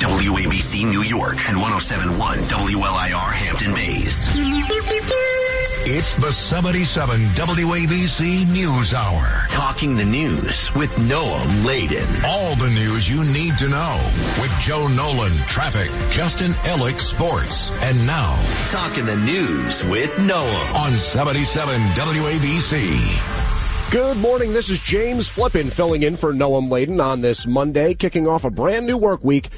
WABC New York and 1071 WLIR Hampton Bays. It's the 77 WABC News Hour. Talking the news with Noam Laden. All the news you need to know with Joe Nolan, traffic, Justin Ellick, sports, and now. Talking the news with Noam On 77 WABC. Good morning. This is James Flippin filling in for Noam Laden on this Monday, kicking off a brand new work week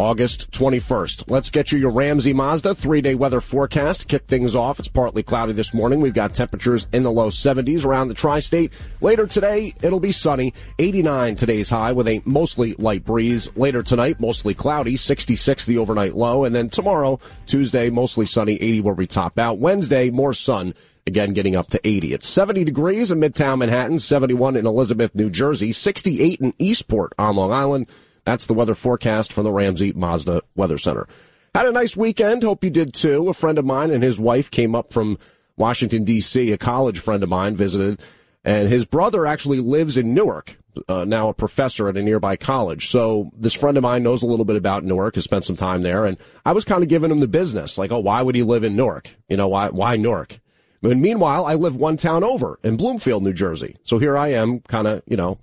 August 21st. Let's get you your Ramsey Mazda three-day weather forecast. Kick things off. It's partly cloudy this morning. We've got temperatures in the low 70s around the tri-state. Later today, it'll be sunny. 89 today's high with a mostly light breeze. Later tonight, mostly cloudy. 66 the overnight low. And then tomorrow, Tuesday, mostly sunny. 80 where we top out. Wednesday, more sun. Again, getting up to 80. It's 70 degrees in Midtown Manhattan, 71 in Elizabeth, New Jersey, 68 in Eastport on Long Island, that's the weather forecast from the Ramsey Mazda Weather Center. Had a nice weekend. Hope you did too. A friend of mine and his wife came up from Washington, D.C. A college friend of mine visited, and his brother actually lives in Newark, uh, now a professor at a nearby college. So this friend of mine knows a little bit about Newark, has spent some time there, and I was kind of giving him the business, like, oh, why would he live in Newark? You know, why, why Newark? And meanwhile, I live one town over in Bloomfield, New Jersey. So here I am, kind of, you know,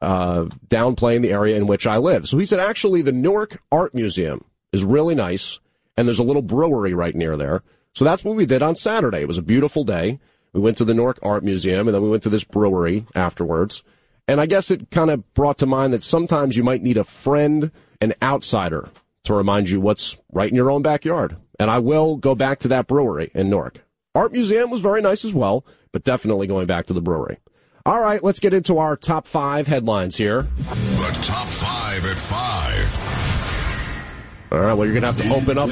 uh, downplaying the area in which I live. So he said, actually, the Newark Art Museum is really nice, and there's a little brewery right near there. So that's what we did on Saturday. It was a beautiful day. We went to the Newark Art Museum, and then we went to this brewery afterwards. And I guess it kind of brought to mind that sometimes you might need a friend, an outsider, to remind you what's right in your own backyard. And I will go back to that brewery in Newark. Art Museum was very nice as well, but definitely going back to the brewery. All right, let's get into our top five headlines here. The top five at five. All right, well, you're going to have to open up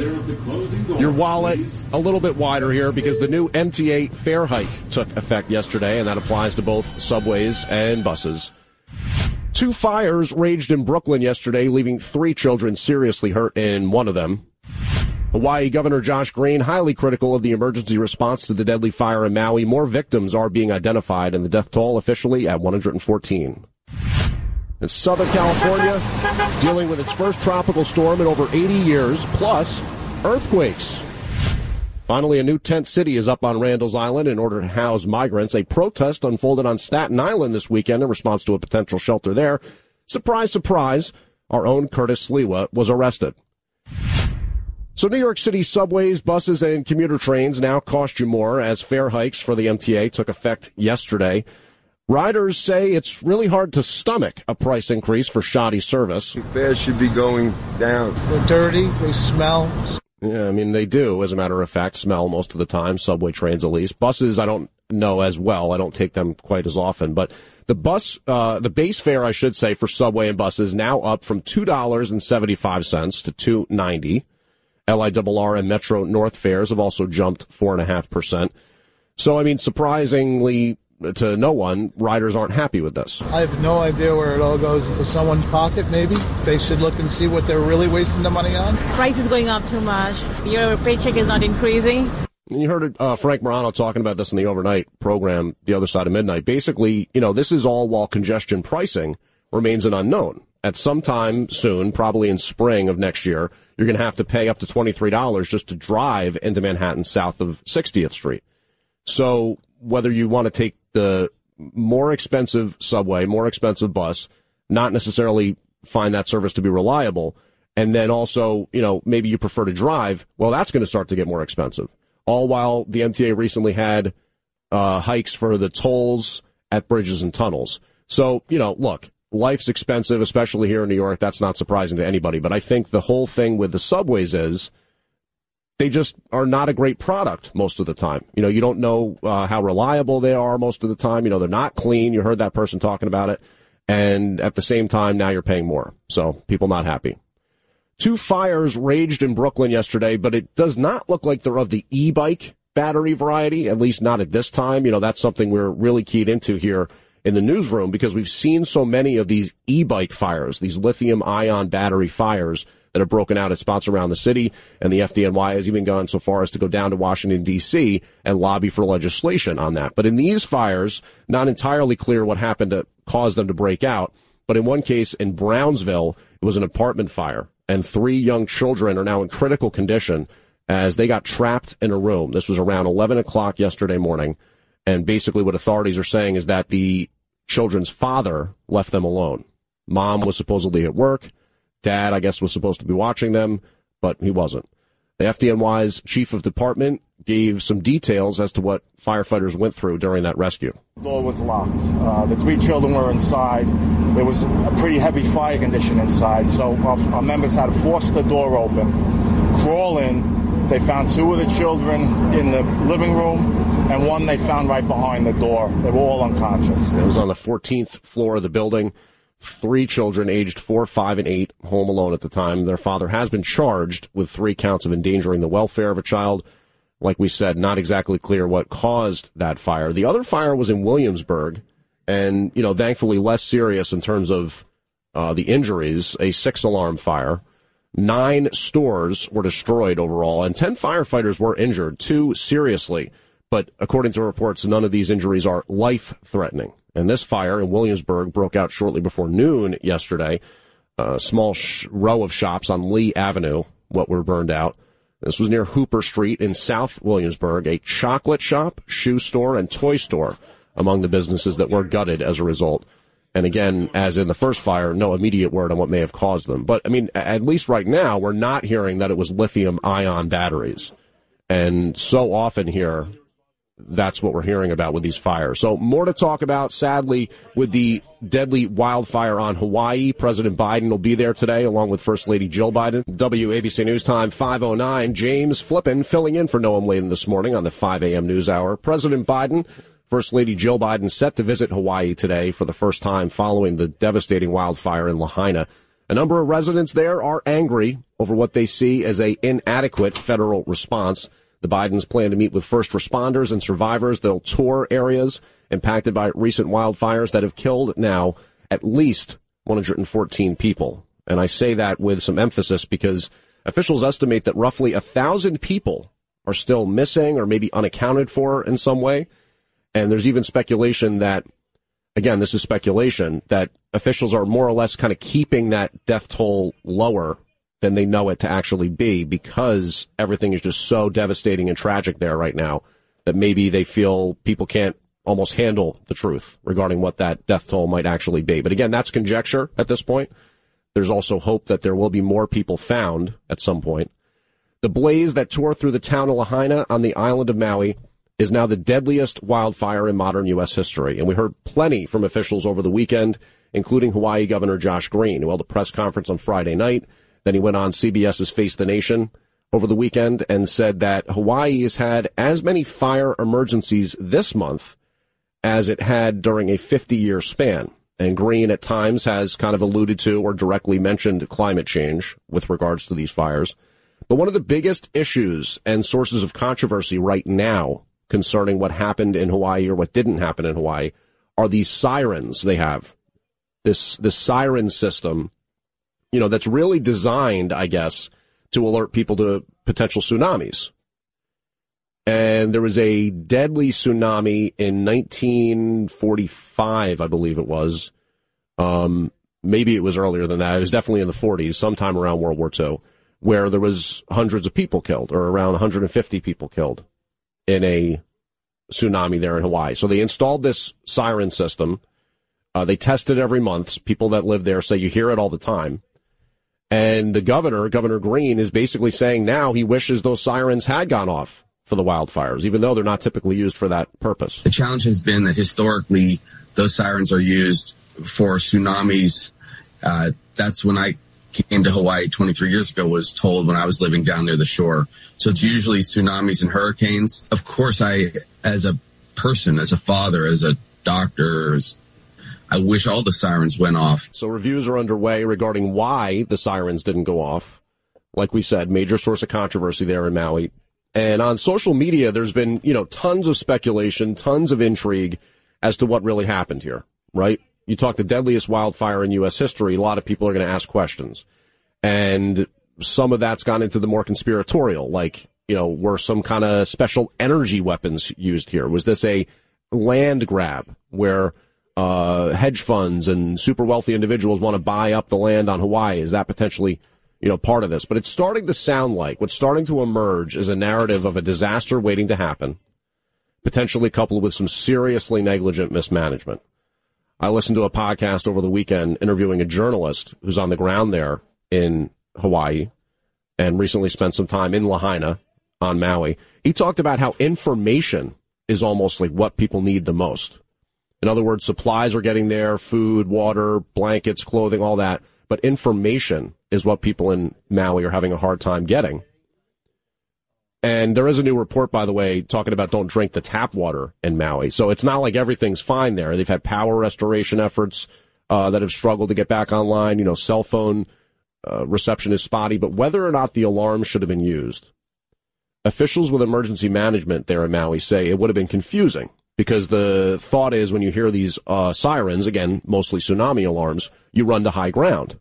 your wallet a little bit wider here because the new MTA fare hike took effect yesterday, and that applies to both subways and buses. Two fires raged in Brooklyn yesterday, leaving three children seriously hurt in one of them. Hawaii Governor Josh Green highly critical of the emergency response to the deadly fire in Maui. More victims are being identified and the death toll officially at 114. In Southern California, dealing with its first tropical storm in over 80 years, plus earthquakes. Finally, a new tent city is up on Randall's Island in order to house migrants. A protest unfolded on Staten Island this weekend in response to a potential shelter there. Surprise, surprise, our own Curtis Sliwa was arrested. So New York City subways, buses, and commuter trains now cost you more as fare hikes for the MTA took effect yesterday. Riders say it's really hard to stomach a price increase for shoddy service. Fares should be going down. They're dirty, they smell. Yeah, I mean, they do, as a matter of fact, smell most of the time, subway trains at least. Buses, I don't know as well. I don't take them quite as often, but the bus, uh, the base fare, I should say, for subway and buses now up from $2.75 to 290 LIRR and Metro North fares have also jumped 4.5%. So, I mean, surprisingly to no one, riders aren't happy with this. I have no idea where it all goes into someone's pocket, maybe. They should look and see what they're really wasting the money on. Price is going up too much. Your paycheck is not increasing. And you heard uh, Frank Morano talking about this in the overnight program, The Other Side of Midnight. Basically, you know, this is all while congestion pricing remains an unknown. At some time soon, probably in spring of next year, you're going to have to pay up to $23 just to drive into Manhattan south of 60th Street. So whether you want to take the more expensive subway, more expensive bus, not necessarily find that service to be reliable, and then also, you know, maybe you prefer to drive, well, that's going to start to get more expensive. All while the MTA recently had uh, hikes for the tolls at bridges and tunnels. So, you know, look, life's expensive, especially here in New York. That's not surprising to anybody. But I think the whole thing with the subways is they just are not a great product most of the time. You know, you don't know uh, how reliable they are most of the time. You know, they're not clean. You heard that person talking about it. And at the same time, now you're paying more. So people not happy. Two fires raged in Brooklyn yesterday, but it does not look like they're of the e-bike battery variety, at least not at this time. You know, that's something we're really keyed into here in the newsroom because we've seen so many of these e-bike fires, these lithium ion battery fires that have broken out at spots around the city. And the FDNY has even gone so far as to go down to Washington, D.C. and lobby for legislation on that. But in these fires, not entirely clear what happened to cause them to break out. But in one case in Brownsville, it was an apartment fire and three young children are now in critical condition as they got trapped in a room. This was around 11 o'clock yesterday morning. And basically what authorities are saying is that the children's father left them alone. Mom was supposedly at work. Dad, I guess, was supposed to be watching them, but he wasn't. The FDNY's chief of department gave some details as to what firefighters went through during that rescue. The door was locked. Uh, the three children were inside. There was a pretty heavy fire condition inside, so our, our members had to force the door open, crawl in. They found two of the children in the living room, and one they found right behind the door. They were all unconscious. It was on the 14th floor of the building. Three children aged four, five, and eight, home alone at the time. Their father has been charged with three counts of endangering the welfare of a child like we said, not exactly clear what caused that fire. The other fire was in Williamsburg, and you know, thankfully less serious in terms of uh, the injuries. A six alarm fire. Nine stores were destroyed overall, and ten firefighters were injured, two seriously. But according to reports, none of these injuries are life threatening. And this fire in Williamsburg broke out shortly before noon yesterday. A small sh- row of shops on Lee Avenue, what were burned out. This was near Hooper Street in South Williamsburg, a chocolate shop, shoe store, and toy store among the businesses that were gutted as a result. And again, as in the first fire, no immediate word on what may have caused them. But I mean, at least right now, we're not hearing that it was lithium ion batteries. And so often here, that's what we're hearing about with these fires. So more to talk about, sadly, with the deadly wildfire on Hawaii. President Biden will be there today along with First Lady Jill Biden. WABC News Time 509. James Flippin filling in for Noam Laden this morning on the 5 a.m. news hour. President Biden, First Lady Jill Biden set to visit Hawaii today for the first time following the devastating wildfire in Lahaina. A number of residents there are angry over what they see as a inadequate federal response. The Bidens plan to meet with first responders and survivors. They'll tour areas impacted by recent wildfires that have killed now at least 114 people. And I say that with some emphasis because officials estimate that roughly a thousand people are still missing or maybe unaccounted for in some way. And there's even speculation that, again, this is speculation, that officials are more or less kind of keeping that death toll lower than they know it to actually be because everything is just so devastating and tragic there right now that maybe they feel people can't almost handle the truth regarding what that death toll might actually be. But again, that's conjecture at this point. There's also hope that there will be more people found at some point. The blaze that tore through the town of Lahaina on the island of Maui is now the deadliest wildfire in modern U.S. history. And we heard plenty from officials over the weekend, including Hawaii Governor Josh Green, who held a press conference on Friday night then he went on CBS's Face the Nation over the weekend and said that Hawaii has had as many fire emergencies this month as it had during a 50 year span. And Green at times has kind of alluded to or directly mentioned climate change with regards to these fires. But one of the biggest issues and sources of controversy right now concerning what happened in Hawaii or what didn't happen in Hawaii are these sirens they have. This, this siren system you know, that's really designed, I guess, to alert people to potential tsunamis. And there was a deadly tsunami in 1945, I believe it was. Um, maybe it was earlier than that. It was definitely in the 40s, sometime around World War II, where there was hundreds of people killed, or around 150 people killed in a tsunami there in Hawaii. So they installed this siren system. Uh, they test it every month. People that live there say you hear it all the time. And the governor, Governor Green, is basically saying now he wishes those sirens had gone off for the wildfires, even though they're not typically used for that purpose. The challenge has been that historically those sirens are used for tsunamis. Uh, that's when I came to Hawaii 23 years ago was told when I was living down near the shore. So it's usually tsunamis and hurricanes. Of course, I, as a person, as a father, as a doctor, as I wish all the sirens went off. So reviews are underway regarding why the sirens didn't go off. like we said, major source of controversy there in Maui. And on social media, there's been, you know, tons of speculation, tons of intrigue as to what really happened here, right? You talk the deadliest wildfire in U.S. history, a lot of people are going to ask questions. And some of that's gone into the more conspiratorial, like, you know, were some kind of special energy weapons used here? Was this a land grab where uh, hedge funds and super wealthy individuals want to buy up the land on Hawaii? Is that potentially, you know, part of this? But it's starting to sound like what's starting to emerge is a narrative of a disaster waiting to happen, potentially coupled with some seriously negligent mismanagement. I listened to a podcast over the weekend interviewing a journalist who's on the ground there in Hawaii and recently spent some time in Lahaina on Maui. He talked about how information is almost like what people need the most. In other words, supplies are getting there, food, water, blankets, clothing, all that. But information is what people in Maui are having a hard time getting. And there is a new report, by the way, talking about don't drink the tap water in Maui. So it's not like everything's fine there. They've had power restoration efforts uh, that have struggled to get back online. You know, cell phone uh, reception is spotty. But whether or not the alarm should have been used, officials with emergency management there in Maui say it would have been confusing because the thought is when you hear these uh, sirens, again, mostly tsunami alarms, you run to high ground.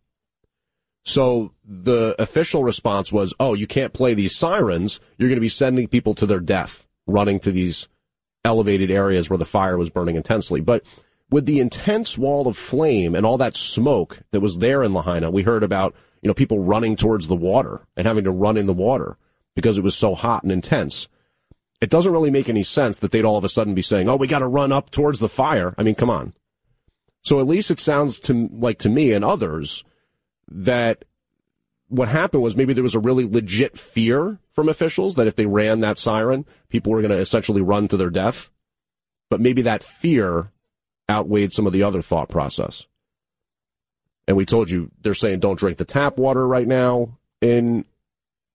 So the official response was, oh, you can't play these sirens. You're going to be sending people to their death running to these elevated areas where the fire was burning intensely. But with the intense wall of flame and all that smoke that was there in Lahaina, we heard about, you know, people running towards the water and having to run in the water because it was so hot and intense. It doesn't really make any sense that they'd all of a sudden be saying, "Oh, we got to run up towards the fire." I mean, come on. So at least it sounds to like to me and others that what happened was maybe there was a really legit fear from officials that if they ran that siren, people were going to essentially run to their death. But maybe that fear outweighed some of the other thought process. And we told you they're saying don't drink the tap water right now in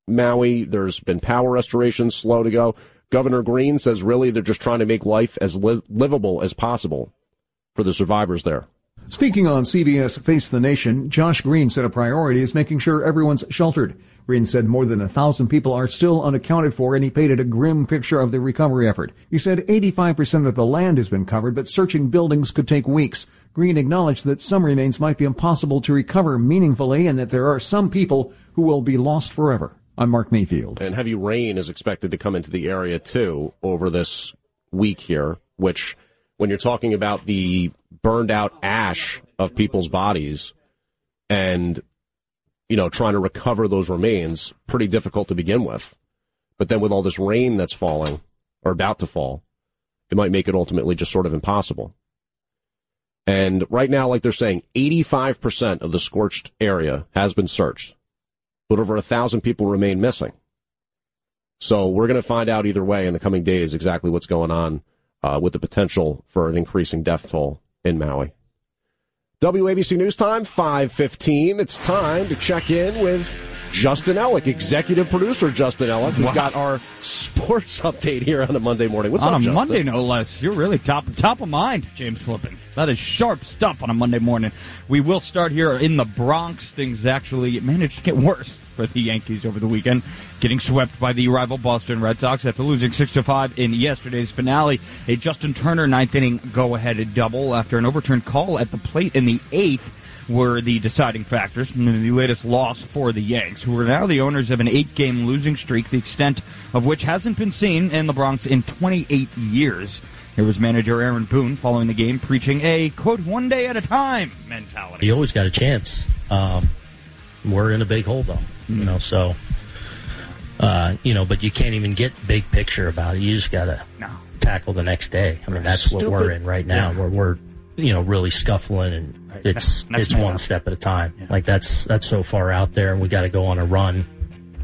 Maui. There's been power restoration slow to go. Governor Green says really they're just trying to make life as li- livable as possible for the survivors there. Speaking on CBS Face the Nation, Josh Green said a priority is making sure everyone's sheltered. Green said more than a thousand people are still unaccounted for and he painted a grim picture of the recovery effort. He said 85% of the land has been covered, but searching buildings could take weeks. Green acknowledged that some remains might be impossible to recover meaningfully and that there are some people who will be lost forever. I'm Mark Mayfield. And heavy rain is expected to come into the area too over this week here, which when you're talking about the burned out ash of people's bodies and, you know, trying to recover those remains, pretty difficult to begin with. But then with all this rain that's falling or about to fall, it might make it ultimately just sort of impossible. And right now, like they're saying, 85% of the scorched area has been searched, but over a thousand people remain missing. So we're going to find out either way in the coming days exactly what's going on uh, with the potential for an increasing death toll in Maui. WABC News Time, 515. It's time to check in with Justin Ellick, executive producer Justin Ellick, who's wow. got our sports update here on a Monday morning. What's on up, a Justin? Monday, no less. You're really top top of mind, James Flippin. That is sharp stuff on a Monday morning. We will start here in the Bronx. Things actually managed to get worse for the Yankees over the weekend, getting swept by the rival Boston Red Sox after losing six to five in yesterday's finale. A Justin Turner ninth inning go-ahead double after an overturned call at the plate in the eighth were the deciding factors in the latest loss for the Yanks, who are now the owners of an eight-game losing streak, the extent of which hasn't been seen in the Bronx in 28 years. Here was manager Aaron Boone following the game, preaching a quote one day at a time mentality. You always got a chance. Um, we're in a big hole though. You know. So, uh, you know, but you can't even get big picture about it. You just got to no. tackle the next day. I mean, that's Stupid. what we're in right now. Yeah. Where we're you know really scuffling and right. it's next, next it's one up. step at a time. Yeah. Like that's that's so far out there, and we got to go on a run.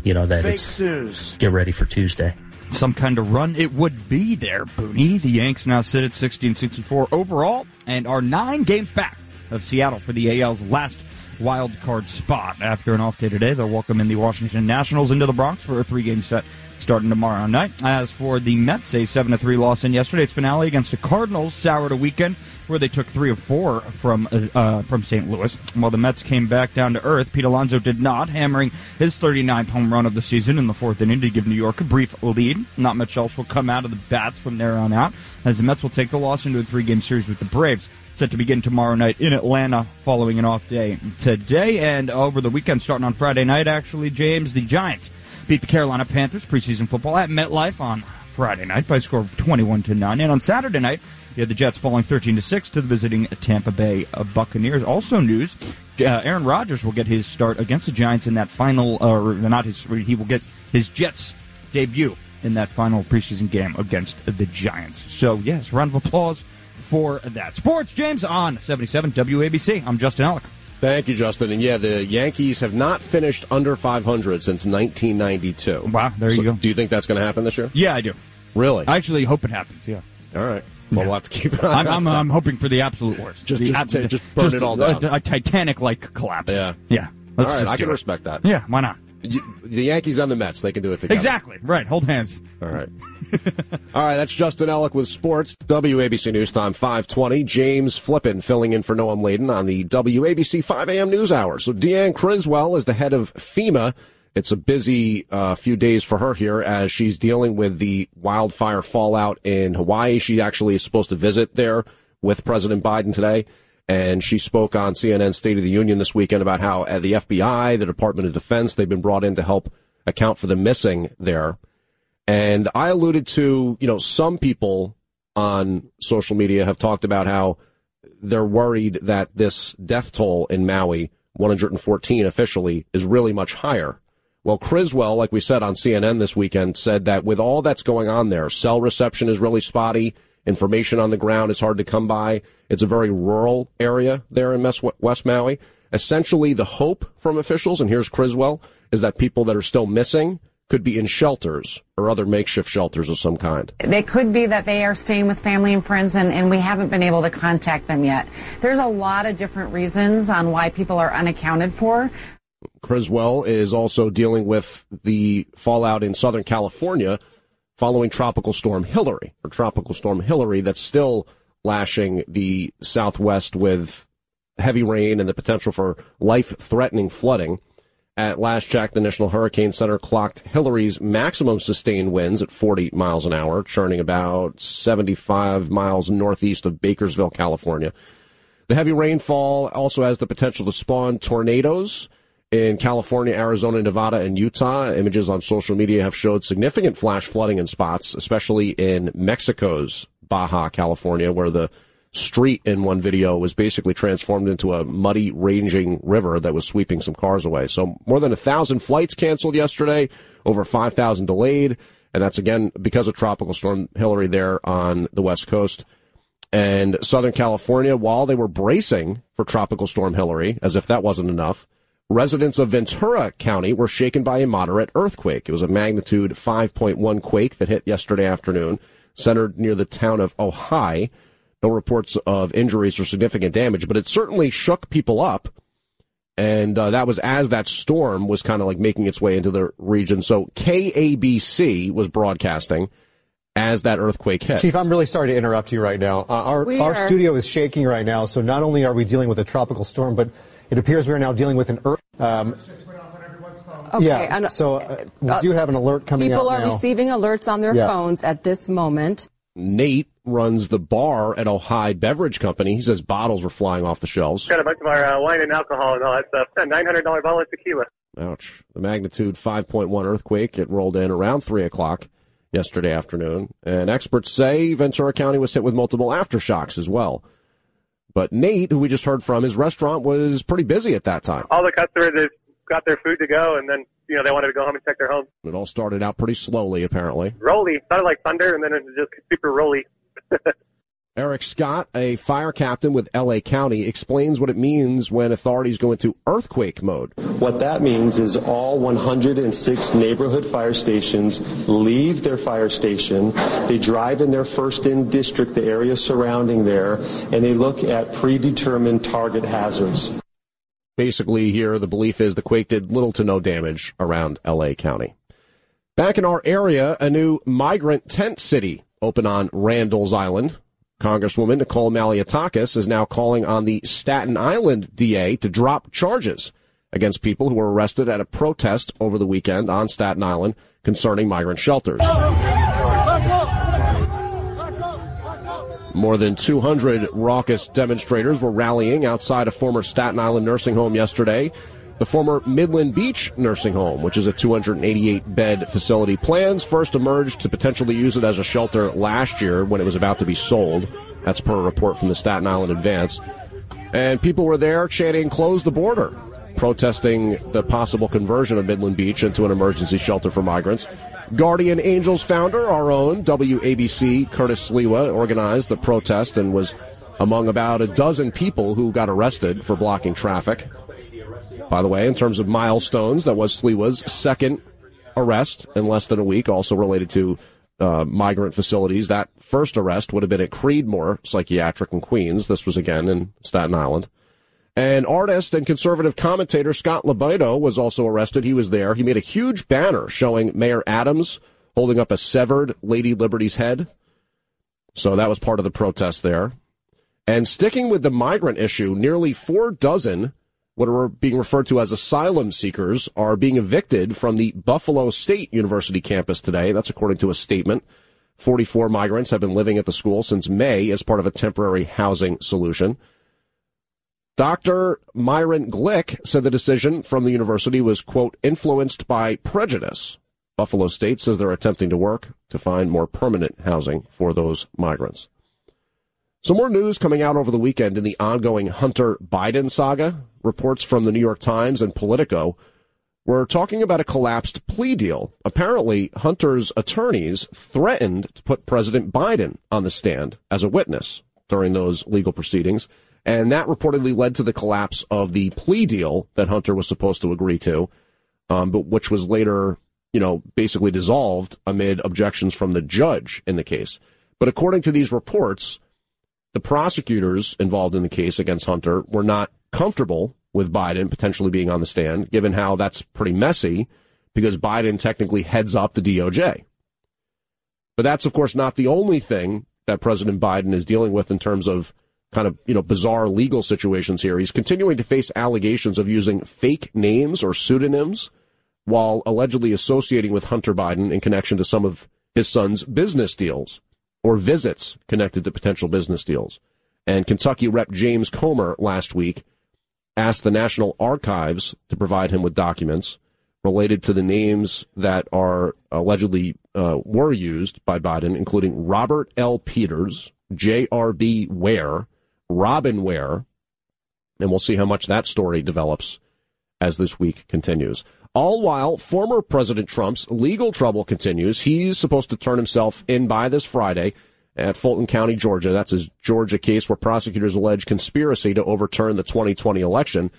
You know that Fake it's news. get ready for Tuesday some kind of run it would be there, Booney. The Yanks now sit at 60 and 64 overall and are nine games back of Seattle for the AL's last wild card spot. After an off day today, they'll welcome in the Washington Nationals into the Bronx for a three game set starting tomorrow night. As for the Mets, a 7 3 loss in yesterday's finale against the Cardinals soured a weekend where they took three of four from uh, from St. Louis. While the Mets came back down to earth, Pete Alonso did not, hammering his 39th home run of the season in the fourth inning to give New York a brief lead. Not much else will come out of the bats from there on out, as the Mets will take the loss into a three-game series with the Braves set to begin tomorrow night in Atlanta following an off day today. And over the weekend starting on Friday night actually James the Giants beat the Carolina Panthers preseason football at MetLife on Friday night by a score of 21 to 9 and on Saturday night you had the Jets falling 13 to 6 to the visiting Tampa Bay Buccaneers. Also news uh, Aaron Rodgers will get his start against the Giants in that final or not his he will get his Jets debut in that final preseason game against the Giants. So yes round of applause for that. Sports, James, on 77 WABC. I'm Justin Ellick. Thank you, Justin. And yeah, the Yankees have not finished under 500 since 1992. Wow, there you go. Do you think that's going to happen this year? Yeah, I do. Really? I actually hope it happens, yeah. All right. Well, we'll have to keep an eye I'm, I'm. I'm hoping for the absolute worst. Just- The just- absolute- just burn it all down. A, a Titanic-like collapse. Yeah. Yeah. All right, just I can it. respect that. Yeah, why not? You, the Yankees and the Mets, they can do it together. Exactly. Right. Hold hands. All right. All right, that's Justin Ellick with sports. WABC News Time 520. James Flippin filling in for Noam Laden on the WABC 5 a.m. news hour. So Deanne Criswell is the head of FEMA. It's a busy uh, few days for her here as she's dealing with the wildfire fallout in Hawaii. She actually is supposed to visit there with President Biden today. And she spoke on CNN State of the Union this weekend about how the FBI, the Department of Defense, they've been brought in to help account for the missing there. And I alluded to, you know, some people on social media have talked about how they're worried that this death toll in Maui, 114 officially, is really much higher. Well, Criswell, like we said on CNN this weekend, said that with all that's going on there, cell reception is really spotty. Information on the ground is hard to come by. It's a very rural area there in West Maui. Essentially, the hope from officials, and here's Criswell, is that people that are still missing could be in shelters or other makeshift shelters of some kind. They could be that they are staying with family and friends and, and we haven't been able to contact them yet. There's a lot of different reasons on why people are unaccounted for. Criswell is also dealing with the fallout in Southern California following Tropical Storm Hilary, or Tropical Storm Hilary, that's still lashing the Southwest with heavy rain and the potential for life threatening flooding. At last check, the National Hurricane Center clocked Hilary's maximum sustained winds at 40 miles an hour, churning about 75 miles northeast of Bakersville, California. The heavy rainfall also has the potential to spawn tornadoes in California, Arizona, Nevada, and Utah. Images on social media have showed significant flash flooding in spots, especially in Mexico's Baja, California, where the street in one video was basically transformed into a muddy, raging river that was sweeping some cars away. So more than a thousand flights canceled yesterday, over 5,000 delayed, and that's again because of Tropical Storm Hilary there on the West Coast and Southern California, while they were bracing for Tropical Storm Hilary, as if that wasn't enough, residents of Ventura County were shaken by a moderate earthquake. It was a magnitude 5.1 quake that hit yesterday afternoon, centered near the town of Ojai. No reports of injuries or significant damage, but it certainly shook people up. And uh, that was as that storm was kind of like making its way into the region. So KABC was broadcasting as that earthquake hit. Chief, I'm really sorry to interrupt you right now. Uh, our We our are- studio is shaking right now, so not only are we dealing with a tropical storm, but it appears we are now dealing with an earth. Um, Okay, yeah, and- so uh, we do have an alert coming up? People are now. receiving alerts on their Yeah. phones at this moment. Nate runs the bar at Ojai Beverage Company. He says bottles were flying off the shelves. Got a bunch of our uh, wine and alcohol and all that stuff. A nine hundred dollar bottle of tequila. Ouch. The magnitude 5.1 earthquake, it rolled in around 3 o'clock yesterday afternoon. And experts say Ventura County was hit with multiple aftershocks as well. But Nate, who we just heard from, his restaurant was pretty busy at that time. All the customers have got their food to go, and then you know they wanted to go home and check their homes. It all started out pretty slowly, apparently. Rolly, sounded like thunder, and then it was just super rolly. Eric Scott, a fire captain with LA County, explains what it means when authorities go into earthquake mode. What that means is all 106 neighborhood fire stations leave their fire station. They drive in their first in district, the area surrounding there, and they look at predetermined target hazards. Basically, here, the belief is the quake did little to no damage around LA County. Back in our area, a new migrant tent city opened on Randall's Island. Congresswoman Nicole Malliotakis is now calling on the Staten Island DA to drop charges against people who were arrested at a protest over the weekend on Staten Island concerning migrant shelters. More than 200 raucous demonstrators were rallying outside a former Staten Island nursing home yesterday. The former Midland Beach nursing home, which is a 288 bed facility, plans first emerged to potentially use it as a shelter last year when it was about to be sold. That's per a report from the Staten Island Advance. And people were there chanting, close the border, protesting the possible conversion of Midland Beach into an emergency shelter for migrants. Guardian Angels founder, our own WABC Curtis Sliwa, organized the protest and was among about a dozen people who got arrested for blocking traffic. By the way, in terms of milestones, that was Sliwa's second arrest in less than a week, also related to uh, migrant facilities. That first arrest would have been at Creedmoor Psychiatric in Queens. This was again in Staten Island. And artist and conservative commentator Scott LoBaido was also arrested. He was there. He made a huge banner showing Mayor Adams holding up a severed Lady Liberty's head. So that was part of the protest there. And sticking with the migrant issue, nearly four dozen what are being referred to as asylum seekers are being evicted from the Buffalo State University campus today. That's according to a statement. 44 migrants have been living at the school since May as part of a temporary housing solution. Dr. Myron Glick said the decision from the university was, quote, influenced by prejudice. Buffalo State says they're attempting to work to find more permanent housing for those migrants. Some more news coming out over the weekend in the ongoing Hunter Biden saga. Reports from the New York Times and Politico were talking about a collapsed plea deal. Apparently, Hunter's attorneys threatened to put President Biden on the stand as a witness during those legal proceedings. And that reportedly led to the collapse of the plea deal that Hunter was supposed to agree to, um, but which was later, you know, basically dissolved amid objections from the judge in the case. But according to these reports, the prosecutors involved in the case against Hunter were not comfortable with Biden potentially being on the stand, given how that's pretty messy because Biden technically heads up the DOJ. But that's, of course, not the only thing that President Biden is dealing with in terms of kind of, you know, bizarre legal situations here. He's continuing to face allegations of using fake names or pseudonyms while allegedly associating with Hunter Biden in connection to some of his son's business deals or visits connected to potential business deals. And Kentucky Rep. James Comer last week asked the National Archives to provide him with documents related to the names that are allegedly uh, were used by Biden, including Robert L. Peters, J.R.B. Ware, Robin Ware, and we'll see how much that story develops as this week continues. All while former President Trump's legal trouble continues, he's supposed to turn himself in by this Friday at Fulton County, Georgia. That's his Georgia case where prosecutors allege conspiracy to overturn the 2020 election.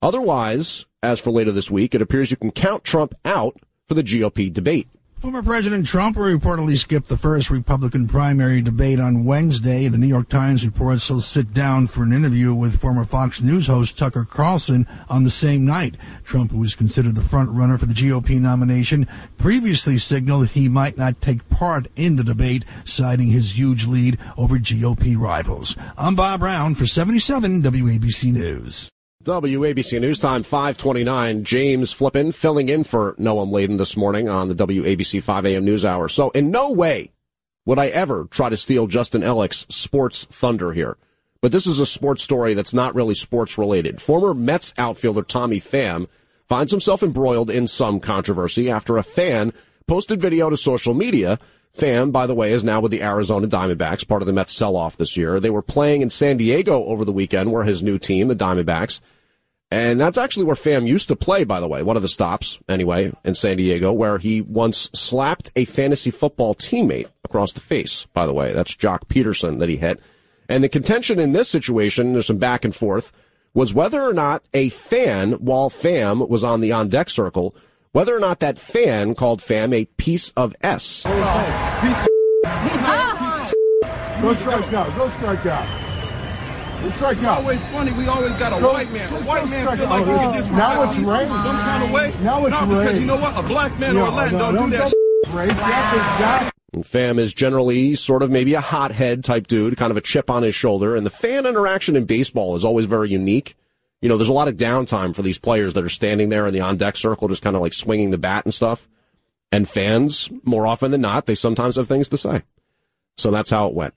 Otherwise, as for later this week, it appears you can count Trump out for the GOP debate. Former President Trump reportedly skipped the first Republican primary debate on Wednesday. The New York Times reports he'll sit down for an interview with former Fox News host Tucker Carlson on the same night. Trump, who was considered the front runner for the GOP nomination, previously signaled he might not take part in the debate, citing his huge lead over GOP rivals. I'm Bob Brown for 77 WABC News. WABC News Time 529. James Flippin filling in for Noam Laden this morning on the WABC 5 a.m. News Hour. So in no way would I ever try to steal Justin Ellick's sports thunder here. But this is a sports story that's not really sports related. Former Mets outfielder Tommy Pham finds himself embroiled in some controversy after a fan posted video to social media Pham, by the way, is now with the Arizona Diamondbacks, part of the Mets sell-off this year. They were playing in San Diego over the weekend, where his new team, the Diamondbacks, and that's actually where Pham used to play, by the way, one of the stops, anyway, in San Diego, where he once slapped a fantasy football teammate across the face, by the way. That's Joc Pederson that he hit. And the contention in this situation, there's some back and forth, was whether or not a fan, while Pham was on the on deck circle, whether or not that fan called Pham a piece of S. Go strike out. Go strike out. Go strike It's always funny. We always got a Go- white man. A white man feel out. like he can disrespect now it's you race. some kind of way. Now it's no, because you know what? A black man No, or a Latin no, don't, don't do that. go race. That's exactly. And Pham is generally sort of maybe a hothead type dude, kind of a chip on his shoulder. And the fan interaction in baseball is always very unique. You know, there's a lot of downtime for these players that are standing there in the on deck circle, just kind of like swinging the bat and stuff. And fans, more often than not, they sometimes have things to say. So that's how it went.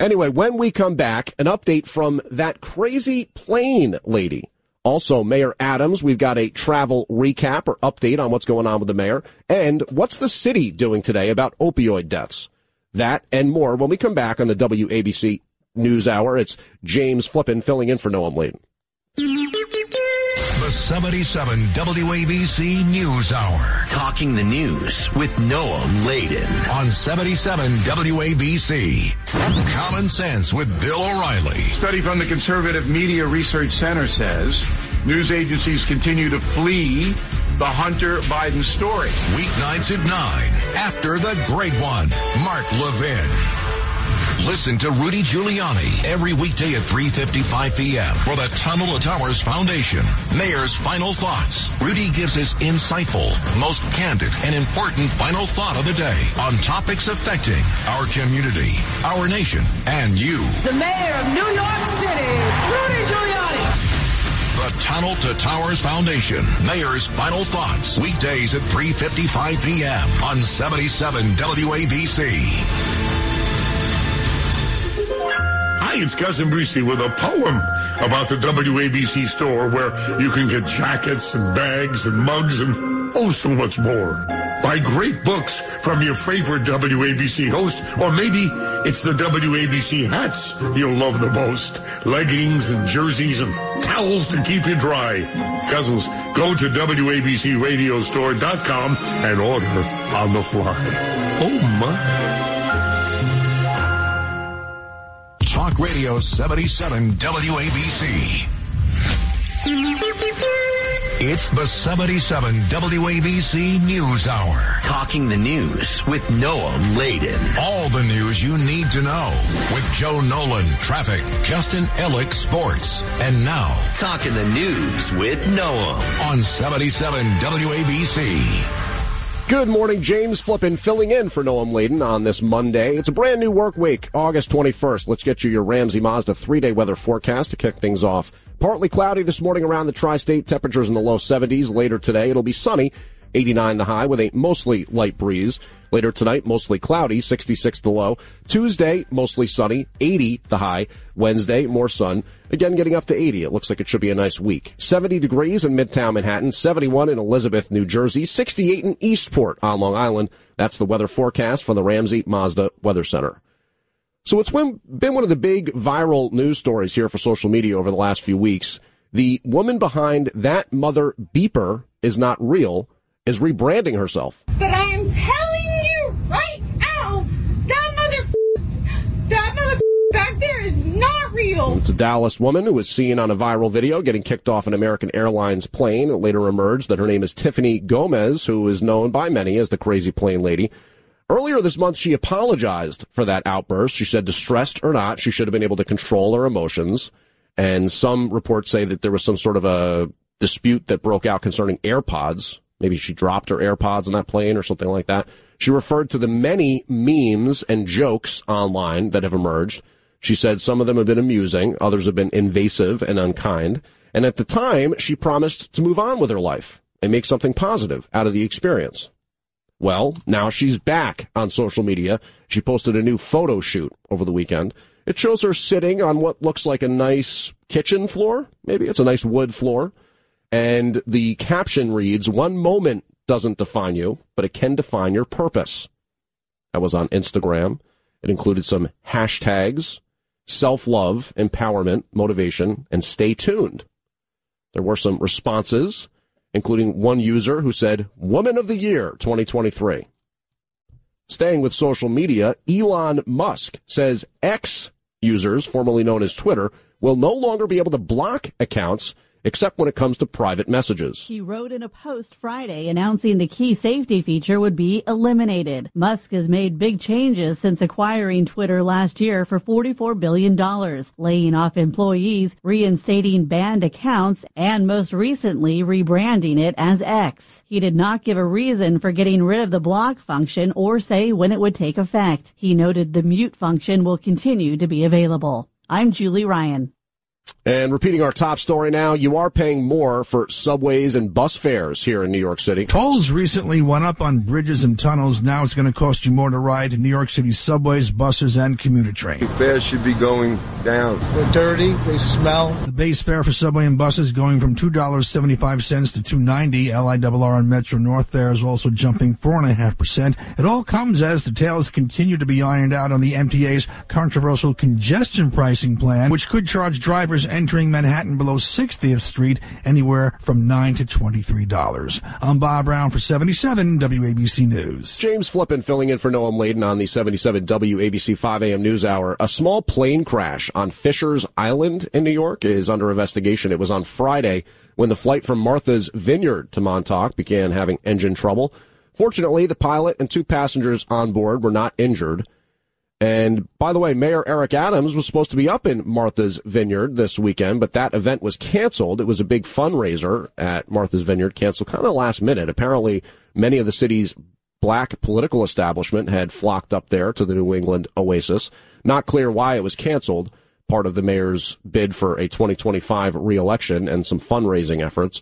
Anyway, when we come back, an update from that crazy plane lady. Also, Mayor Adams, we've got a travel recap or update on what's going on with the mayor. And what's the city doing today about opioid deaths? That and more when we come back on the WABC News Hour. It's James Flippin filling in for Noam Laden. The 77 WABC News Hour. Talking the news with Noam Laden. On 77 WABC. Common Sense with Bill O'Reilly. Study from the Conservative Media Research Center says news agencies continue to flee the Hunter Biden story. Weeknights at 9 after the great one, Mark Levin. Listen to Rudy Giuliani every weekday at 3.55 p.m. for the Tunnel to Towers Foundation. Mayor's Final Thoughts. Rudy gives his insightful, most candid, and important final thought of the day on topics affecting our community, our nation, and you. The mayor of New York City, Rudy Giuliani. The Tunnel to Towers Foundation. Mayor's Final Thoughts. Weekdays at 3.55 p.m. on 77 WABC. Hi, it's Cousin Brucie with a poem about the WABC store where you can get jackets and bags and mugs and oh so much more. Buy great books from your favorite WABC host, or maybe it's the WABC hats you'll love the most. Leggings and jerseys and towels to keep you dry. Cousins, go to WABCRadiostore.com and order on the fly. Oh my. Talk Radio 77 WABC. It's the 77 WABC News Hour. Talking the news with Noam Laden. All the news you need to know with Joe Nolan, traffic, Justin Ellick, sports. And now, Talking the news with Noam on 77 WABC. Good morning, James Flippin filling in for Noam Laden on this Monday. It's a brand new work week, August 21st. Let's get you your Ramsey Mazda three-day weather forecast to kick things off. Partly cloudy this morning around the tri-state, temperatures in the low 70s. Later today, it'll be sunny, 89 the high with a mostly light breeze. Later tonight, mostly cloudy, 66 the low. Tuesday, mostly sunny, 80 the high. Wednesday, more sun. Again, getting up to 80. It looks like it should be a nice week. 70 degrees in Midtown Manhattan, 71 in Elizabeth, New Jersey, 68 in Eastport on Long Island. That's the weather forecast from the Ramsey Mazda Weather Center. So it's been been one of the big viral news stories here for social media over the last few weeks. The woman behind that mother beeper is not real is rebranding herself. But I am telling you right now, that mother, that mother back there is not real. It's a Dallas woman who was seen on a viral video getting kicked off an American Airlines plane. It later emerged that her name is Tiffany Gomez, who is known by many as the crazy plane lady. Earlier this month, she apologized for that outburst. She said, distressed or not, she should have been able to control her emotions. And some reports say that there was some sort of a dispute that broke out concerning AirPods. Maybe she dropped her AirPods on that plane or something like that. She referred to the many memes and jokes online that have emerged. She said some of them have been amusing, others have been invasive and unkind. And at the time, she promised to move on with her life and make something positive out of the experience. Well, now she's back on social media. She posted a new photo shoot over the weekend. It shows her sitting on what looks like a nice kitchen floor. Maybe it's a nice wood floor. And the caption reads, one moment doesn't define you, but it can define your purpose. That was on Instagram. It included some hashtags, self-love, empowerment, motivation, and stay tuned. There were some responses, including one user who said, Woman of the Year 2023. Staying with social media, Elon Musk says X users, formerly known as Twitter, will no longer be able to block accounts except when it comes to private messages. He wrote in a post Friday announcing the key safety feature would be eliminated. Musk has made big changes since acquiring Twitter last year for $44 billion, laying off employees, reinstating banned accounts, and most recently rebranding it as X. He did not give a reason for getting rid of the block function or say when it would take effect. He noted the mute function will continue to be available. I'm Julie Ryan. And repeating our top story now, you are paying more for subways and bus fares here in New York City. Tolls recently went up on bridges and tunnels. Now it's going to cost you more to ride in New York City subways, buses, and commuter trains. Fares should be going down. They're dirty. They smell. The base fare for subway and buses going from two dollars seventy five cents to two ninety. LIRR and Metro North there is also jumping four and a half percent. It all comes as the details continue to be ironed out on the MTA's controversial congestion pricing plan, which could charge drivers entering Manhattan below 60th Street anywhere from nine to twenty three dollars. I'm Bob Brown for seventy seven WABC News. James Flippin filling in for Noam Laden on the 77 WABC 5 a.m. news hour. A small plane crash on Fisher's Island in New York is under investigation. It was on Friday when the flight from Martha's Vineyard to Montauk began having engine trouble. Fortunately, the pilot and two passengers on board were not injured. And by the way, Mayor Eric Adams was supposed to be up in Martha's Vineyard this weekend, but that event was canceled. It was a big fundraiser at Martha's Vineyard, canceled kind of last minute. Apparently, many of the city's black political establishment had flocked up there to the New England Oasis. Not clear why it was canceled, part of the mayor's bid for a 2025 reelection and some fundraising efforts.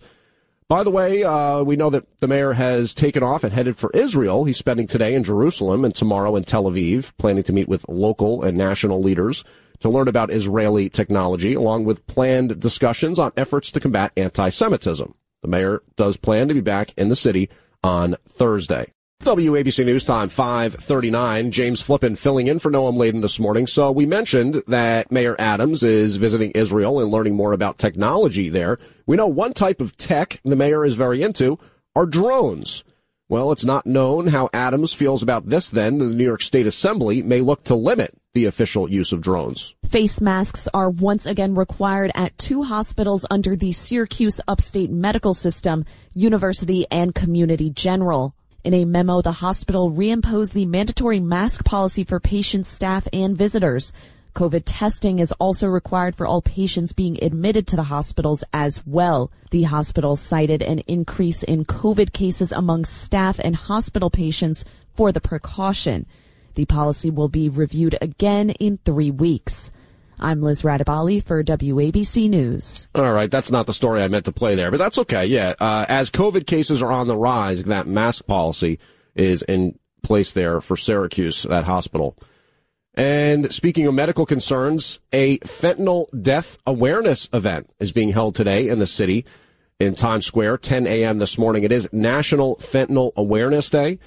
By the way, uh, we know that the mayor has taken off and headed for Israel. He's spending today in Jerusalem and tomorrow in Tel Aviv, planning to meet with local and national leaders to learn about Israeli technology, along with planned discussions on efforts to combat anti-Semitism. The mayor does plan to be back in the city on Thursday. WABC News Time 539. James Flippin filling in for Noam Laden this morning. So we mentioned that Mayor Adams is visiting Israel and learning more about technology there. We know one type of tech the mayor is very into are drones. Well, it's not known how Adams feels about this then. The New York State Assembly may look to limit the official use of drones. Face masks are once again required at two hospitals under the Syracuse Upstate Medical System, University and Community General. In a memo, the hospital reimposed the mandatory mask policy for patients, staff, and visitors. COVID testing is also required for all patients being admitted to the hospitals as well. The hospital cited an increase in COVID cases among staff and hospital patients for the precaution. The policy will be reviewed again in three weeks. I'm Liz Radabali for WABC News. All right, that's not the story I meant to play there, but that's okay. Yeah, uh, as COVID cases are on the rise, that mask policy is in place there for Syracuse, that hospital. And speaking of medical concerns, a fentanyl death awareness event is being held today in the city in Times Square, 10 a.m. this morning. It is National Fentanyl Awareness Day.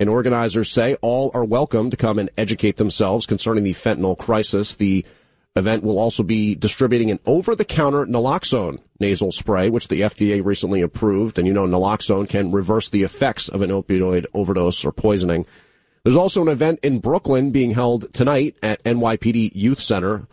And organizers say all are welcome to come and educate themselves concerning the fentanyl crisis. The event will also be distributing an over-the-counter naloxone nasal spray, which the FDA recently approved. And you know, naloxone can reverse the effects of an opioid overdose or poisoning. There's also an event in Brooklyn being held tonight at NYPD Youth Center.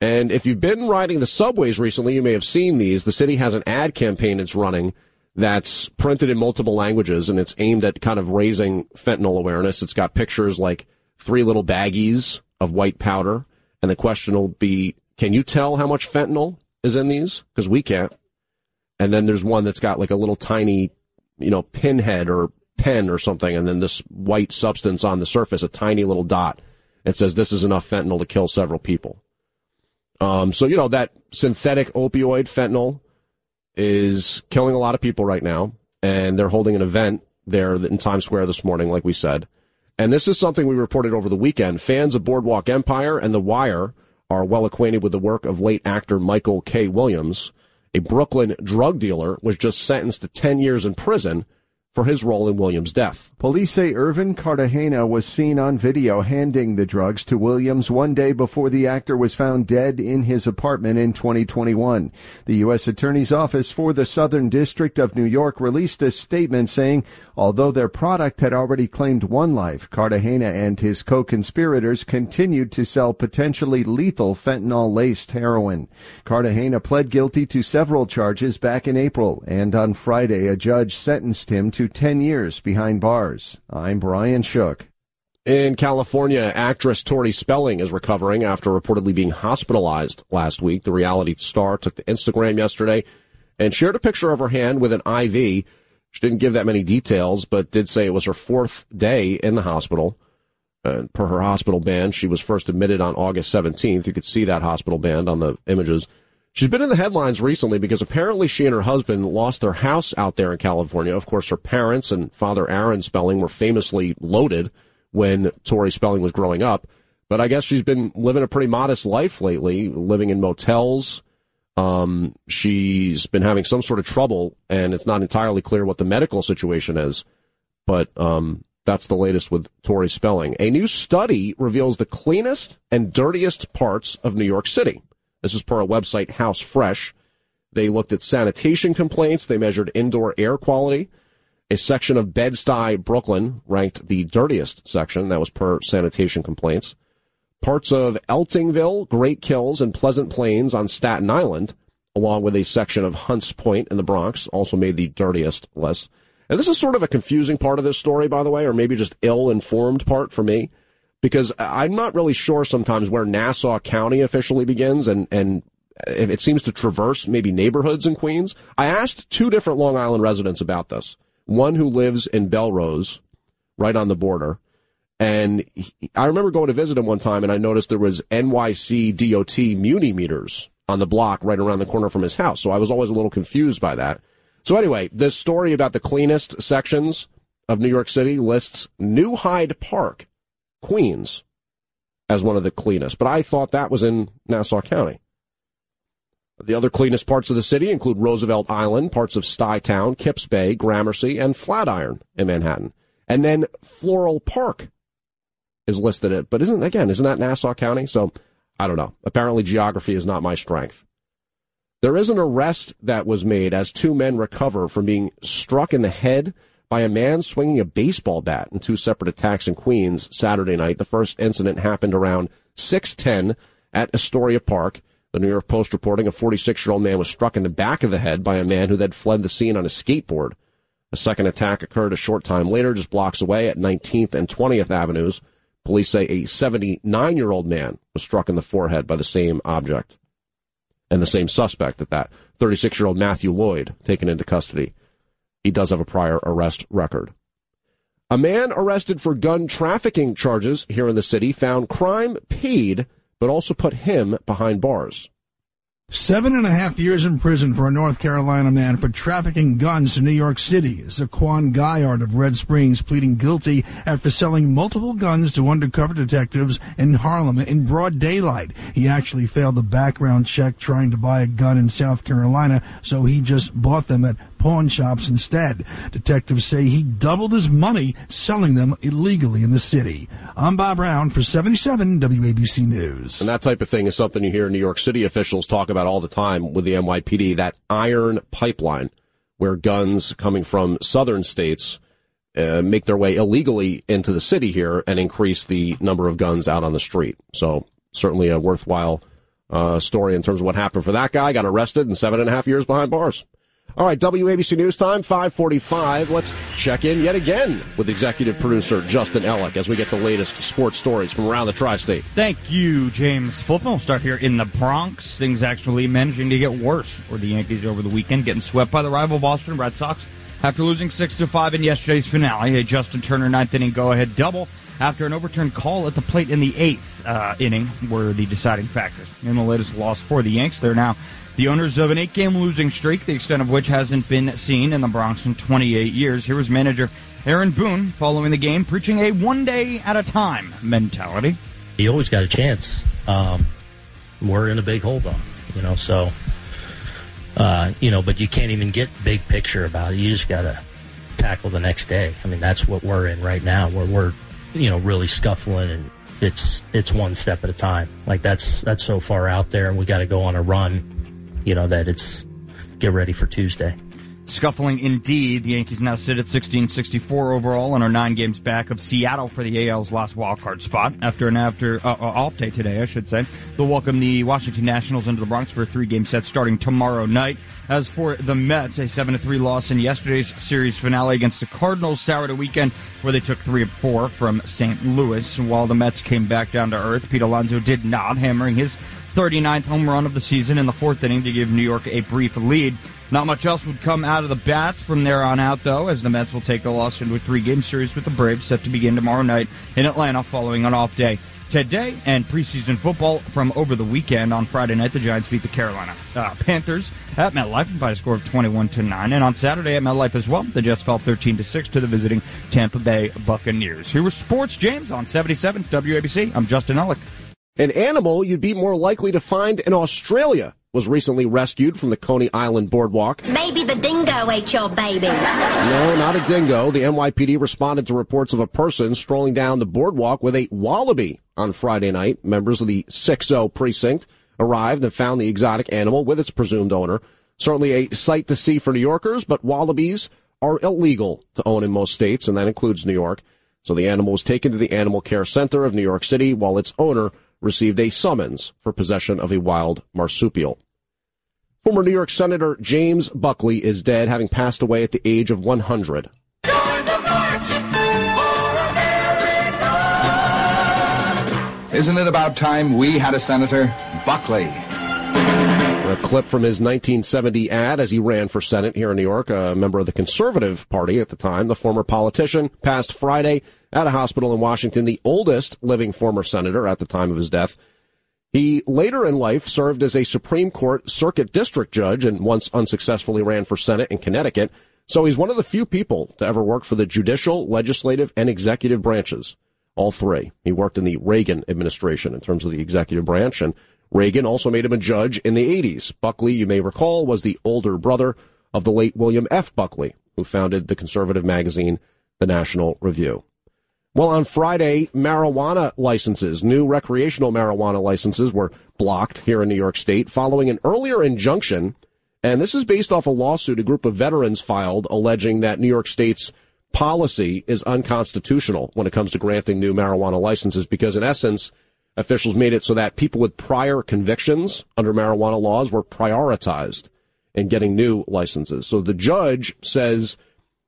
And if you've been riding the subways recently, you may have seen these. The city has an ad campaign it's running that's printed in multiple languages and it's aimed at kind of raising fentanyl awareness. It's got pictures like three little baggies of white powder. And the question will be, can you tell how much fentanyl is in these? Because we can't. And then there's one that's got like a little tiny, you know, pinhead or pen or something, and then this white substance on the surface, a tiny little dot. It says this is enough fentanyl to kill several people. Um, so you know that synthetic opioid fentanyl is killing a lot of people right now, and they're holding an event there in Times Square this morning, like we said. And this is something we reported over the weekend. Fans of Boardwalk Empire and The Wire are well acquainted with the work of late actor Michael K. Williams. A Brooklyn drug dealer was just sentenced to 10 years in prison for his role in Williams' death. Police say Irvin Cartagena was seen on video handing the drugs to Williams one day before the actor was found dead in his apartment in 2021. The U.S. Attorney's Office for the Southern District of New York released a statement saying, although their product had already claimed one life, Cartagena and his co-conspirators continued to sell potentially lethal fentanyl-laced heroin. Cartagena pled guilty to several charges back in April, and on Friday a judge sentenced him to 10 years behind bars. I'm Brian Shook. In California, actress Tori Spelling is recovering after reportedly being hospitalized last week. The reality star took to Instagram yesterday and shared a picture of her hand with an IV. She didn't give that many details, but did say it was her fourth day in the hospital. Uh, per her hospital band, she was first admitted on August 17th. You could see that hospital band on the images. She's been in the headlines recently because apparently she and her husband lost their house out there in California. Of course, her parents and father Aaron Spelling were famously loaded when Tori Spelling was growing up. But I guess she's been living a pretty modest life lately, living in motels. Um, she's been having some sort of trouble, and it's not entirely clear what the medical situation is. But um, that's the latest with Tori Spelling. A new study reveals the cleanest and dirtiest parts of New York City. This is per a website, House Fresh. They looked at sanitation complaints. They measured indoor air quality. A section of Bed-Stuy, Brooklyn, ranked the dirtiest section. That was per sanitation complaints. Parts of Eltingville, Great Kills, and Pleasant Plains on Staten Island, along with a section of Hunts Point in the Bronx, also made the dirtiest list. And this is sort of a confusing part of this story, by the way, or maybe just ill-informed part for me because I'm not really sure sometimes where Nassau County officially begins and, and it seems to traverse maybe neighborhoods in Queens. I asked two different Long Island residents about this. One who lives in Bellerose, right on the border. And he, I remember going to visit him one time and I noticed there was NYC DOT Muni meters on the block right around the corner from his house. So I was always a little confused by that. So anyway, this story about the cleanest sections of New York City lists New Hyde Park Queens as one of the cleanest, but I thought that was in Nassau County. The other cleanest parts of the city include Roosevelt Island, parts of Stuytown, Kips Bay, Gramercy, and Flatiron in Manhattan. And then Floral Park is listed it, but isn't again, isn't that Nassau County? So I don't know. Apparently geography is not my strength. There is an arrest that was made as two men recover from being struck in the head by a man swinging a baseball bat in two separate attacks in Queens Saturday night. The first incident happened around 610 at Astoria Park. The New York Post reporting a 46 year old man was struck in the back of the head by a man who then fled the scene on a skateboard. A second attack occurred a short time later, just blocks away at 19th and 20th Avenues. Police say a 79 year old man was struck in the forehead by the same object. And the same suspect at that. 36 year old Matthew Lloyd taken into custody. He does have a prior arrest record. A man arrested for gun trafficking charges here in the city found crime paid, but also put him behind bars. Seven and a half years in prison for a North Carolina man for trafficking guns to New York City. Zaquan Guyard of Red Springs pleading guilty after selling multiple guns to undercover detectives in Harlem in broad daylight. He actually failed the background check trying to buy a gun in South Carolina, so he just bought them at pawn shops instead. Detectives say he doubled his money selling them illegally in the city. I'm Bob Brown for 77 WABC News. And that type of thing is something you hear New York City officials talk about all the time with the NYPD, that iron pipeline where guns coming from southern states uh, make their way illegally into the city here and increase the number of guns out on the street. So certainly a worthwhile uh, story in terms of what happened for that guy. Got arrested and seven and a half years behind bars. All right, WABC News Time, 545. Let's check in yet again with executive producer Justin Ellick as we get the latest sports stories from around the tri-state. Thank you, James Flippin. We'll start here in the Bronx. Things actually managing to get worse for the Yankees over the weekend, getting swept by the rival Boston Red Sox after losing 6 to 5 in yesterday's finale. A Justin Turner ninth inning go-ahead double after an overturned call at the plate in the eighth uh, inning were the deciding factors. In the latest loss for the Yanks, they're now the owners of an eight game losing streak, the extent of which hasn't been seen in the Bronx in 28 years. Here was manager Aaron Boone following the game, preaching a one day at a time mentality. You always got a chance. Um, we're in a big hole, though, you know, so, uh, you know, but you can't even get big picture about it. You just got to tackle the next day. I mean, that's what we're in right now, where we're, you know, really scuffling and it's it's one step at a time. Like that's that's so far out there, and we got to go on a run. You know that it's get ready for Tuesday. Scuffling indeed. The Yankees now sit at 16-64 overall and are nine games back of Seattle for the AL's last wildcard spot. After an after uh, uh, off day today, I should say, they'll welcome the Washington Nationals into the Bronx for a three-game set starting tomorrow night. As for the Mets, a seven-to-three loss in yesterday's series finale against the Cardinals soured a weekend where they took three of four from St. Louis. While the Mets came back down to earth, Pete Alonso did not, hammering his 39th home run of the season in the fourth inning to give New York a brief lead. Not much else would come out of the bats from there on out, though, as the Mets will take the loss into a three-game series with the Braves set to begin tomorrow night in Atlanta following an off day. Today and preseason football from over the weekend on Friday night, the Giants beat the Carolina uh, Panthers at MetLife by a score of 21 to 9. And on Saturday at MetLife as well, the Jets fell 13 to 6 to the visiting Tampa Bay Buccaneers. Here was Sports James on 77 WABC. I'm Justin Ellick. An animal you'd be more likely to find in Australia was recently rescued from the Coney Island boardwalk. Maybe the dingo ate your baby. No, not a dingo. The NYPD responded to reports of a person strolling down the boardwalk with a wallaby on Friday night. Members of the 6-0 precinct arrived and found the exotic animal with its presumed owner. Certainly a sight to see for New Yorkers, but wallabies are illegal to own in most states, and that includes New York. So the animal was taken to the Animal Care Center of New York City while its owner received a summons for possession of a wild marsupial. Former New York Senator James Buckley is dead, having passed away at the age of 100. Isn't it about time we had a senator? Buckley. A clip from his 1970 ad as he ran for Senate here in New York, a member of the Conservative Party at the time. The former politician passed Friday at a hospital in Washington, the oldest living former senator at the time of his death. He later in life served as a Supreme Court Circuit District Judge and once unsuccessfully ran for Senate in Connecticut. So he's one of the few people to ever work for the judicial, legislative, and executive branches. All three. He worked in the Reagan administration in terms of the executive branch, and Reagan also made him a judge in the 80s. Buckley, you may recall, was the older brother of the late William F. Buckley, who founded the conservative magazine, The National Review. Well, on Friday, marijuana licenses, new recreational marijuana licenses were blocked here in New York State following an earlier injunction. And this is based off a lawsuit a group of veterans filed alleging that New York State's policy is unconstitutional when it comes to granting new marijuana licenses because in essence, officials made it so that people with prior convictions under marijuana laws were prioritized in getting new licenses. So the judge says,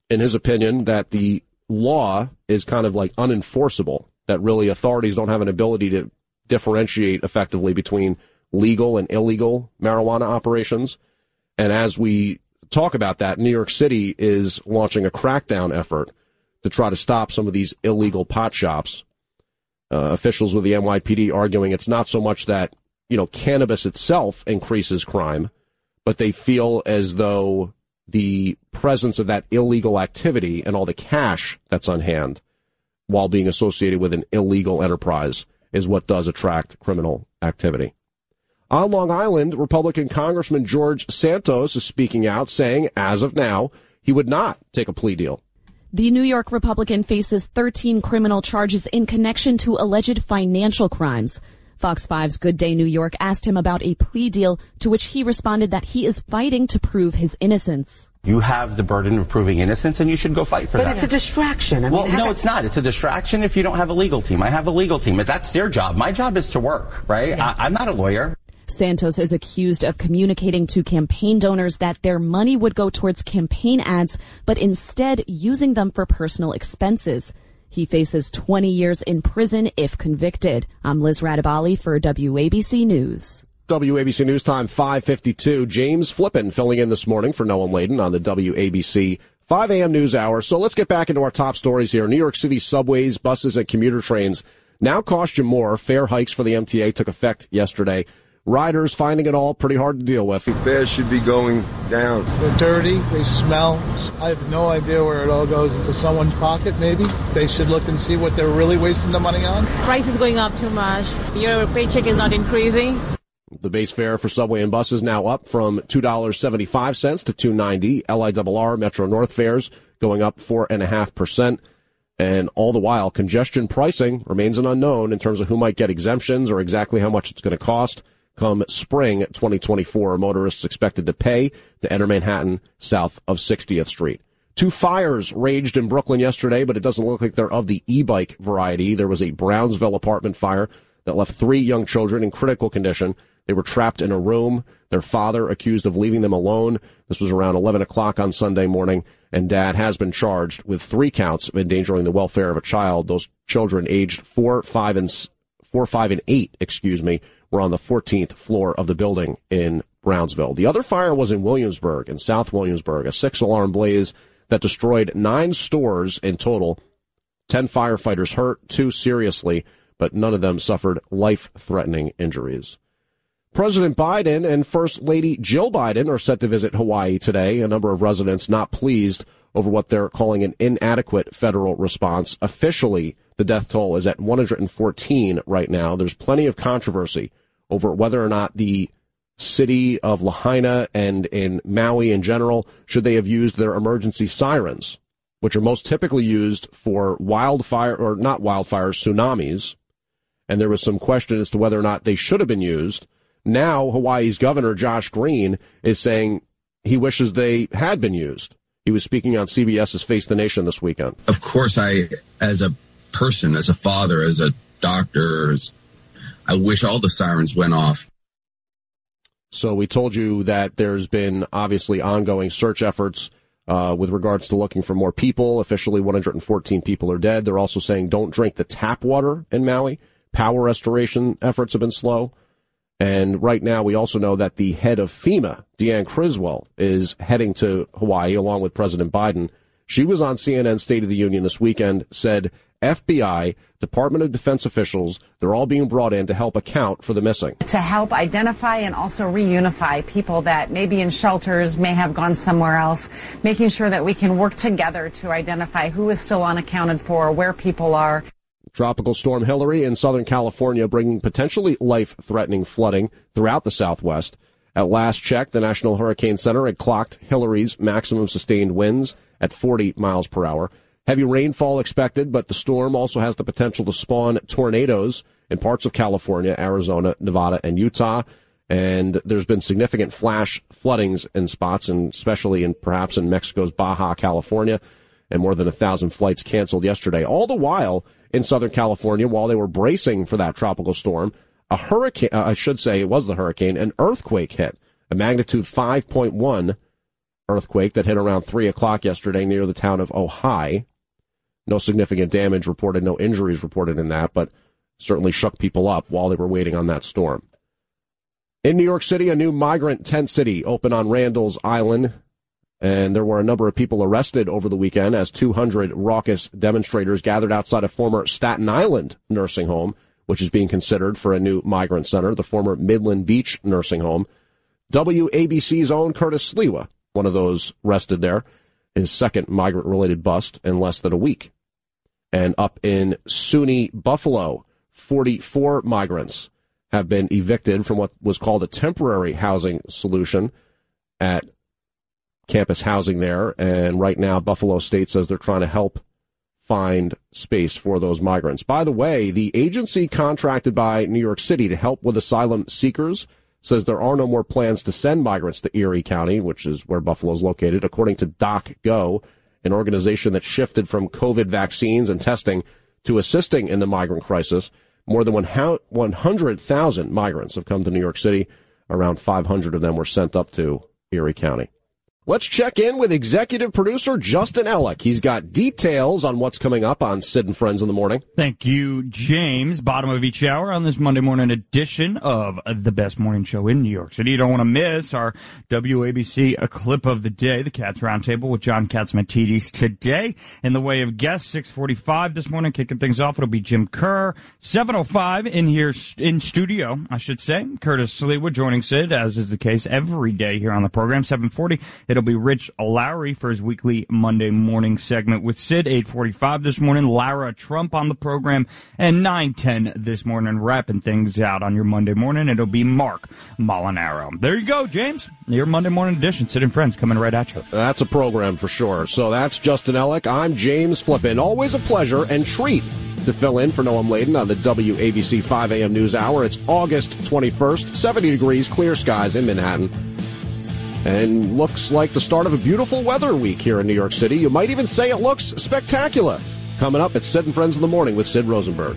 in his opinion, that the law is kind of like unenforceable, that really authorities don't have an ability to differentiate effectively between legal and illegal marijuana operations. And as we talk about that, New York City is launching a crackdown effort to try to stop some of these illegal pot shops. Uh, officials with the NYPD arguing it's not so much that, you know, cannabis itself increases crime, but they feel as though the presence of that illegal activity and all the cash that's on hand while being associated with an illegal enterprise is what does attract criminal activity. On Long Island, Republican Congressman George Santos is speaking out saying, as of now, he would not take a plea deal. The New York Republican faces 13 criminal charges in connection to alleged financial crimes. Fox 5's Good Day New York asked him about a plea deal to which he responded that he is fighting to prove his innocence. You have the burden of proving innocence and you should go fight for but that. But it's a distraction. I well, mean, no, it's not. It's a distraction if you don't have a legal team. I have a legal team. That's their job. My job is to work, right? Yeah. I, I'm not a lawyer. Santos is accused of communicating to campaign donors that their money would go towards campaign ads, but instead using them for personal expenses. He faces 20 years in prison if convicted. I'm Liz Radabali for WABC News. WABC News Time 552. James Flippin filling in this morning for Noam Laden on the WABC 5 a.m. news hour. So let's get back into our top stories here. New York City subways, buses, and commuter trains now cost you more. Fare hikes for the MTA took effect yesterday. Riders finding it all pretty hard to deal with. Fares should be going down. They're dirty. They smell. I have no idea where it all goes into someone's pocket. Maybe they should look and see what they're really wasting the money on. Price is going up too much. Your paycheck is not increasing. The base fare for subway and buses now up from $2.75 to $2.90. LIRR Metro North fares going up 4.5%. And all the while, congestion pricing remains an unknown in terms of who might get exemptions or exactly how much it's going to cost. Come spring 2024, motorists expected to pay to enter Manhattan south of 60th Street. Two fires raged in Brooklyn yesterday, but it doesn't look like they're of the e-bike variety. There was a Brownsville apartment fire that left three young children in critical condition. They were trapped in a room. Their father accused of leaving them alone. This was around 11 o'clock on Sunday morning, and dad has been charged with three counts of endangering the welfare of a child. Those children aged four, five, and four, five, and eight, excuse me, were on the 14th floor of the building in Brownsville. The other fire was in Williamsburg, in South Williamsburg, a six alarm blaze that destroyed nine stores in total. Ten firefighters hurt, two seriously, but none of them suffered life threatening injuries. President Biden and First Lady Jill Biden are set to visit Hawaii today. A number of residents not pleased over what they're calling an inadequate federal response. Officially, the death toll is at 114 right now. There's plenty of controversy over whether or not the city of Lahaina and in Maui in general should they have used their emergency sirens, which are most typically used for wildfire or not wildfires, tsunamis. And there was some question as to whether or not they should have been used. Now, Hawaii's governor, Josh Green, is saying he wishes they had been used. He was speaking on CBS's Face the Nation this weekend. Of course, I, as a person, as a father, as a doctor, as, I wish all the sirens went off. So we told you that there's been obviously ongoing search efforts uh, with regards to looking for more people. Officially, 114 people are dead. They're also saying don't drink the tap water in Maui. Power restoration efforts have been slow. And right now, we also know that the head of FEMA, Deanne Criswell, is heading to Hawaii along with President Biden. She was on CNN State of the Union this weekend, said FBI, Department of Defense officials, they're all being brought in to help account for the missing. To help identify and also reunify people that may be in shelters, may have gone somewhere else, making sure that we can work together to identify who is still unaccounted for, where people are. Tropical storm Hilary in Southern California bringing potentially life-threatening flooding throughout the Southwest. At last check, the National Hurricane Center had clocked Hilary's maximum sustained winds at 40 miles per hour. Heavy rainfall expected, but the storm also has the potential to spawn tornadoes in parts of California, Arizona, Nevada, and Utah. And there's been significant flash floodings in spots, and especially in perhaps in Mexico's Baja California, and more than a thousand flights canceled yesterday. All the while, in Southern California while they were bracing for that tropical storm. A hurricane, uh, I should say it was the hurricane, an earthquake hit, a magnitude 5.1 earthquake that hit around 3 o'clock yesterday near the town of Ojai. No significant damage reported, no injuries reported in that, but certainly shook people up while they were waiting on that storm. In New York City, a new migrant tent city opened on Randall's Island and there were a number of people arrested over the weekend as 200 raucous demonstrators gathered outside a former Staten Island nursing home, which is being considered for a new migrant center, the former Midland Beach nursing home. WABC's own Curtis Sliwa, one of those arrested there, his second migrant related bust in less than a week. And up in SUNY Buffalo, 44 migrants have been evicted from what was called a temporary housing solution at campus housing there. And right now, Buffalo State says they're trying to help find space for those migrants. By the way, the agency contracted by New York City to help with asylum seekers says there are no more plans to send migrants to Erie County, which is where Buffalo is located, according to DocGo, an organization that shifted from COVID vaccines and testing to assisting in the migrant crisis. More than 100,000 migrants have come to New York City. Around 500 of them were sent up to Erie County. Let's check in with executive producer Justin Ellick. He's got details on what's coming up on Sid and Friends in the Morning. Thank you, James. Bottom of each hour on this Monday morning edition of the best morning show in New York City. You don't want to miss our WABC a clip of the day, the Cats Roundtable with John Catsimatidis today. In the way of guests, 645 this morning, kicking things off. It'll be Jim Kerr. 705 in here, in studio, I should say. Curtis Sliwa joining Sid, as is the case every day here on the program. 740. It It'll be Rich Lowry for his weekly Monday morning segment with Sid, 845 this morning, Lara Trump on the program, and 910 this morning, wrapping things out on your Monday morning. It'll be Marc Molinaro. There you go, James. Your Monday morning edition. Sid and Friends coming right at you. That's a program for sure. So that's Justin Ellick. I'm James Flippin. Always a pleasure and treat to fill in for Noam Laden on the WABC 5 a.m. news hour. It's August 21st, 70 degrees, clear skies in Manhattan. And looks like the start of a beautiful weather week here in New York City. You might even say it looks spectacular. Coming up at Sid and Friends in the Morning with Sid Rosenberg.